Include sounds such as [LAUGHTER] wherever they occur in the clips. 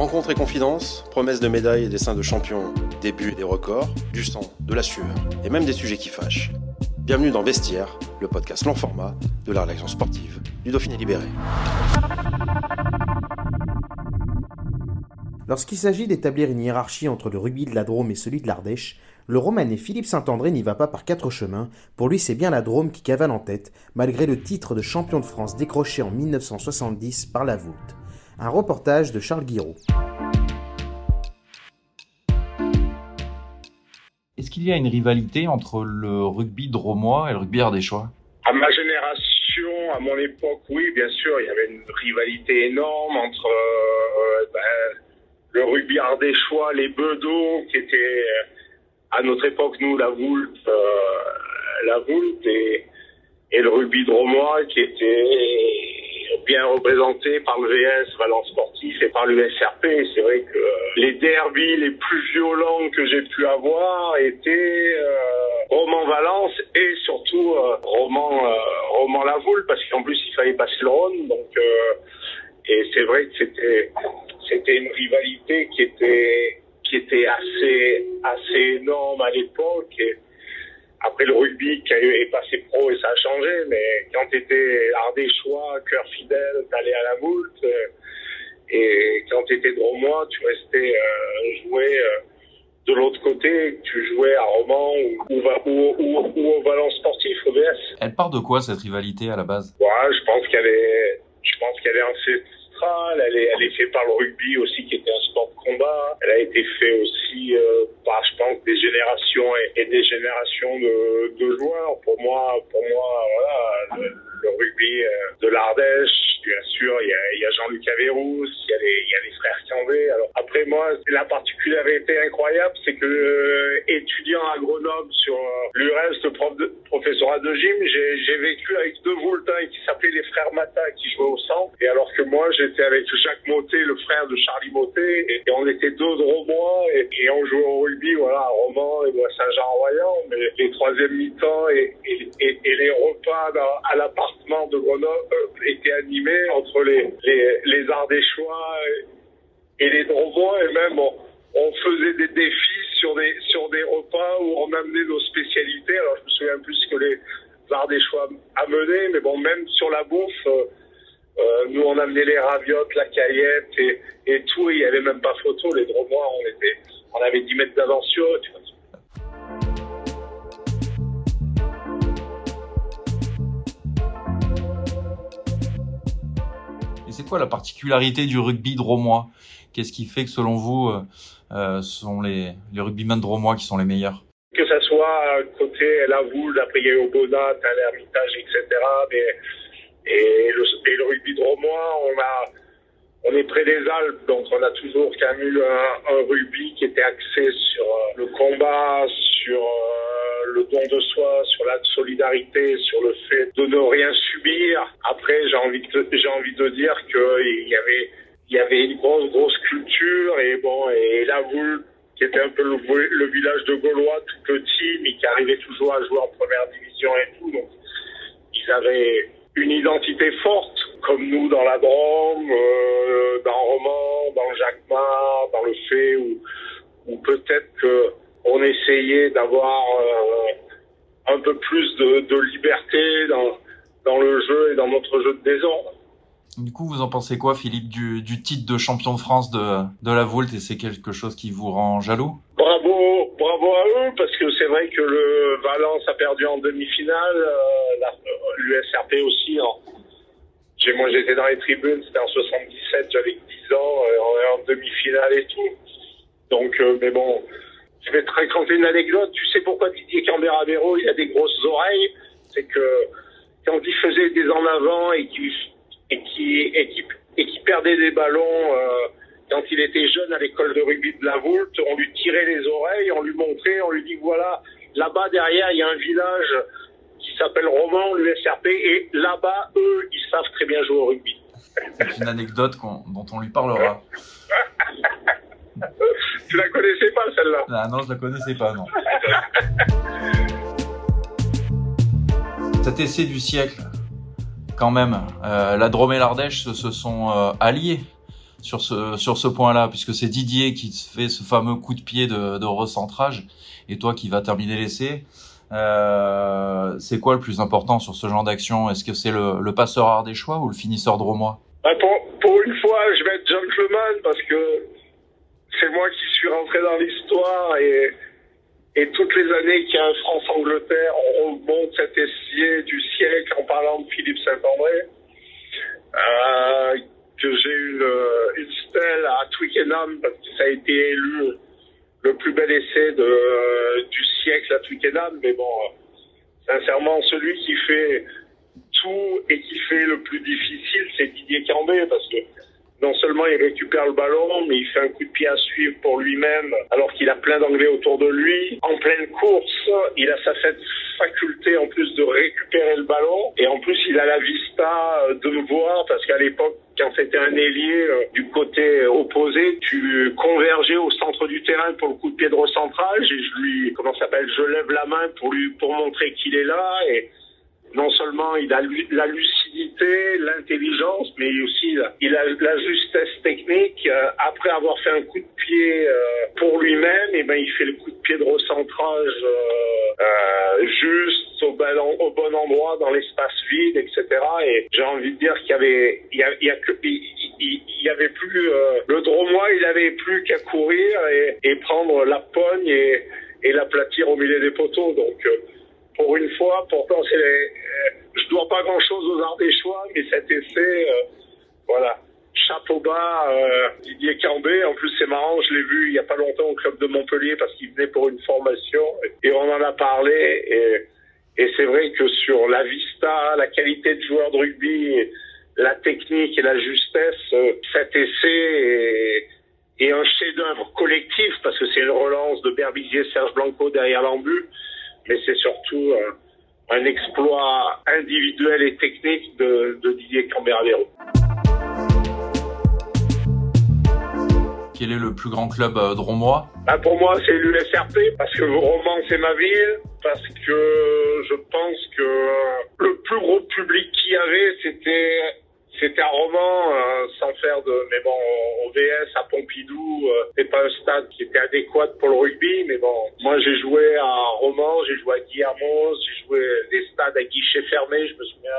Rencontres et confidences, promesses de médailles et dessins de champions, débuts et des records, du sang, de la sueur et même des sujets qui fâchent. Bienvenue dans Vestiaire, le podcast long format de la rédaction sportive du Dauphiné Libéré. Lorsqu'il s'agit d'établir une hiérarchie entre le rugby de la Drôme et celui de l'Ardèche, le romanais Philippe Saint-André n'y va pas par quatre chemins. Pour lui, c'est bien la Drôme qui cavale en tête, malgré le titre de champion de France décroché en 1970 par la Voulte. Un reportage de Charles Guiraud. Est-ce qu'il y a une rivalité entre le rugby dromois et le rugby ardéchois? À ma génération, à mon époque, oui, bien sûr, il y avait une rivalité énorme entre euh, ben, le rugby ardéchois, les Bedeaux, qui étaient à notre époque, nous, la Voulte, euh, la Voulte et, et le rugby dromois, qui était bien représenté par le VS Valence Sportif et par l'USRP. C'est vrai que les derbys les plus violents que j'ai pu avoir étaient euh, Roman Valence et surtout euh, Roman euh, Roman Lavoule parce qu'en plus il fallait passer le Rhône. Donc euh, et c'est vrai que c'était c'était une rivalité qui était qui était assez assez énorme à l'époque. Après le rugby qui est passé pro et ça a changé, mais quand tu étais ardéchois, cœur fidèle, t'allais à la voulte. Euh, et quand tu étais dromois, tu restais euh, jouer euh, de l'autre côté, tu jouais à Romans ou, ou, ou, ou, au Valence Sportif, au. Elle part de quoi cette rivalité à la base? Ouais, je pense qu'elle est, je pense qu'elle est ancestrale. Elle est, elle est faite par le rugby aussi, qui était un sport de combat. Elle a été faite aussi euh, je pense, des générations et, des générations de, joueurs. Pour moi, pour moi, le, le rugby de l'Ardèche, bien sûr, il y a, a Jean-Luc Averrousse, il y a les, il y a les frères Cambé. Alors après moi, la particularité incroyable, c'est que euh, étudiant à Grenoble sur euh, de prof de, professorat de gym, j'ai vécu avec deux Voltains qui s'appelaient les frères Mata qui jouaient au centre. Et alors que moi, j'étais avec Jacques Motet, le frère de Charlie Motet, et, on était deux Romois et, et, on jouait au rugby, voilà, à Romans et à Saint-Jean-Royan. Mais les troisième mi-temps et, et, les repas à l'appartement de Grenoble euh, étaient animés entre les, les, les Ardéchois et, les Dromois et même on, on, faisait des défis sur des, sur des repas où on amenait nos spécialités. Alors je me souviens plus ce que les Ardéchois amenaient, mais bon, même sur la bouffe, euh, euh, nous on amenait les raviotes, la caillette et, quoi la particularité du rugby dromois? Qu'est-ce qui fait que selon vous, euh, euh, ce sont les, les rugbymen dromois qui sont les meilleurs? Que ça soit côté la Voule, après il y a eu Obonat, à l'Hermitage, etc. Mais, et, le, et le rugby dromois, on a on est près des Alpes, donc on a toujours quand un, un qui était axé sur euh, le combat, sur euh, le don de soi, sur la solidarité, sur le fait de ne rien subir. Après, j'ai envie de, j'ai envie de dire qu'il y avait, il y avait une grosse, grosse culture et bon, et la Voule, qui était un peu le, le, village de Gaulois tout petit, mais qui arrivait toujours à jouer en première division et tout. Donc, ils avaient une identité forte, comme nous dans la Drôme, euh, dans Roman, dans Jacquemart, dans le fait où, où peut-être que on essayait d'avoir euh, un peu plus de, de, liberté dans, dans le jeu et dans notre jeu de désordre. Du coup, vous en pensez quoi, Philippe, du, du titre de champion de France de, de la Voulte et c'est quelque chose qui vous rend jaloux? Bravo, bravo à eux, parce que c'est vrai que le Valence a perdu en demi-finale, euh, l'USRP aussi. Hein. Moi, j'étais dans les tribunes, c'était en 77, j'avais 10 ans, euh, en demi-finale et tout. Donc, euh, mais bon, je vais te raconter une anecdote. Tu sais pourquoi Didier Cambera-Véro, il a des grosses oreilles? C'est que quand il faisait des en avant et qui et qui et qui, et qui perdait des ballons euh, quand il était jeune à l'école de rugby de la Voulte, on lui tirait les oreilles, on lui montrait, on lui dit voilà, là-bas derrière il y a un village qui s'appelle Roman, l'USRP, et là-bas eux ils savent très bien jouer au rugby. C'est une anecdote dont on lui parlera. [LAUGHS] tu la connaissais pas celle-là? Ah Non, je la connaissais pas, non. [LAUGHS] Cet essai du siècle, quand même, euh, la Drôme et l'Ardèche se, sont euh, alliés sur ce sur ce point-là, puisque c'est Didier qui fait ce fameux coup de pied de, de recentrage, et toi qui vas terminer l'essai. Euh, c'est quoi le plus important sur ce genre d'action? Est-ce que c'est le, le, passeur ardéchois ou le finisseur dromois bah pour, une fois, je vais être gentleman parce que c'est moi qui suis rentré dans l'histoire et et toutes les années qu'il y a France-Angleterre, on monte cet essai du siècle en parlant de Philippe Saint-André. Euh, que j'ai eu une, une stèle à Twickenham parce que ça a été élu le plus bel essai de, du Mais bon, sincèrement, celui qui fait tout et qui fait le plus difficile, c'est Didier Cambé parce que non seulement il récupère le ballon, mais il fait un coup de pied à suivre pour lui-même, alors qu'il a plein d'anglais autour de lui. En pleine course, il a sa faculté en plus de récupérer le ballon, et en plus il a la vista de me voir, parce qu'à l'époque, quand c'était un ailier euh, du côté opposé, tu du pour le coup de pied de recentrage, et je lui, comment s'appelle, je lève la main pour lui, pour montrer qu'il est là, et non seulement il a la lucidité, l'intelligence, mais aussi il a la justesse technique. Euh, après avoir fait un coup de pied euh, pour lui-même, et ben il fait le coup de pied de recentrage euh, juste au bon, endroit dans l'espace vide, etc. Et j'ai envie de dire qu'il y avait, que, il, y avait plus le dromois, il avait plus qu'à courir et, prendre la pogne et, l'aplatir au milieu des poteaux. Donc pour une fois. Pourtant, c'est euh, je dois pas grand-chose aux Ardéchois, mais cet essai, euh, voilà, chapeau bas, euh, Didier Cambé. En plus, c'est marrant, je l'ai vu il y a pas longtemps au club de Montpellier parce qu'il venait pour une formation et on en a parlé. Et, et c'est vrai que sur la vista, la qualité de joueur de rugby, la technique et la justesse, cet essai est, est un chef-d'œuvre collectif parce que c'est une relance de Berbizier, Serge Blanco derrière l'embut mais c'est surtout euh, un exploit individuel et technique de, de Didier Camberavero. Quel est le plus grand club euh, dromois? Bah Pour moi, c'est l'USRP, parce que Romans, c'est ma ville, parce que je pense que le plus gros public qu'il y avait, c'était c'était un roman euh, sans faire de mais bon au VS à Pompidou euh, c'est pas un stade qui était adéquat pour le rugby mais bon moi j'ai joué à Roman j'ai joué à Guillermo j'ai joué des stades à guichet fermé je me souviens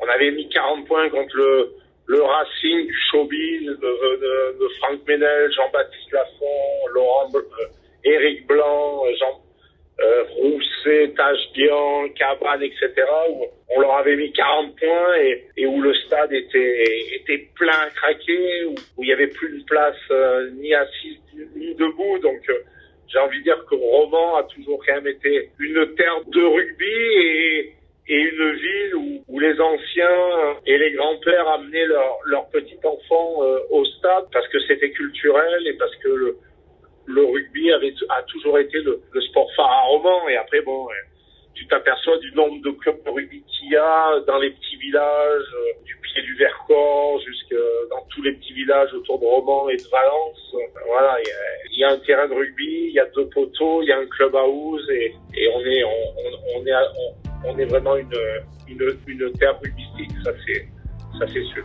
on avait mis 40 points contre le le Racing du showbiz de, Franck Ménel Jean-Baptiste Lafont Laurent euh, Éric Blanc Jean euh, Rousset, Tachbian, Cabane, etc., où on leur avait mis 40 points et, où le stade était, plein, craqué, où, où il n'y avait plus de place euh, ni assise ni debout. Donc, euh, j'ai envie de dire que Roman a toujours quand même été une terre de rugby et, une ville où, les anciens et les grands-pères amenaient leurs leur petits enfants euh, au stade parce que c'était culturel et parce que le, le rugby a toujours été le, sport phare à Roman. Et après, bon, tu t'aperçois du nombre de clubs de rugby qu'il y a dans les petits villages, euh, du pied du Vercors jusque dans tous les petits villages autour de Romans et de Valence. Voilà, il y, a, un terrain de rugby, il y a deux poteaux, il y a un club house et, et on est, vraiment une, une, une terre rugbystique, ça c'est sûr.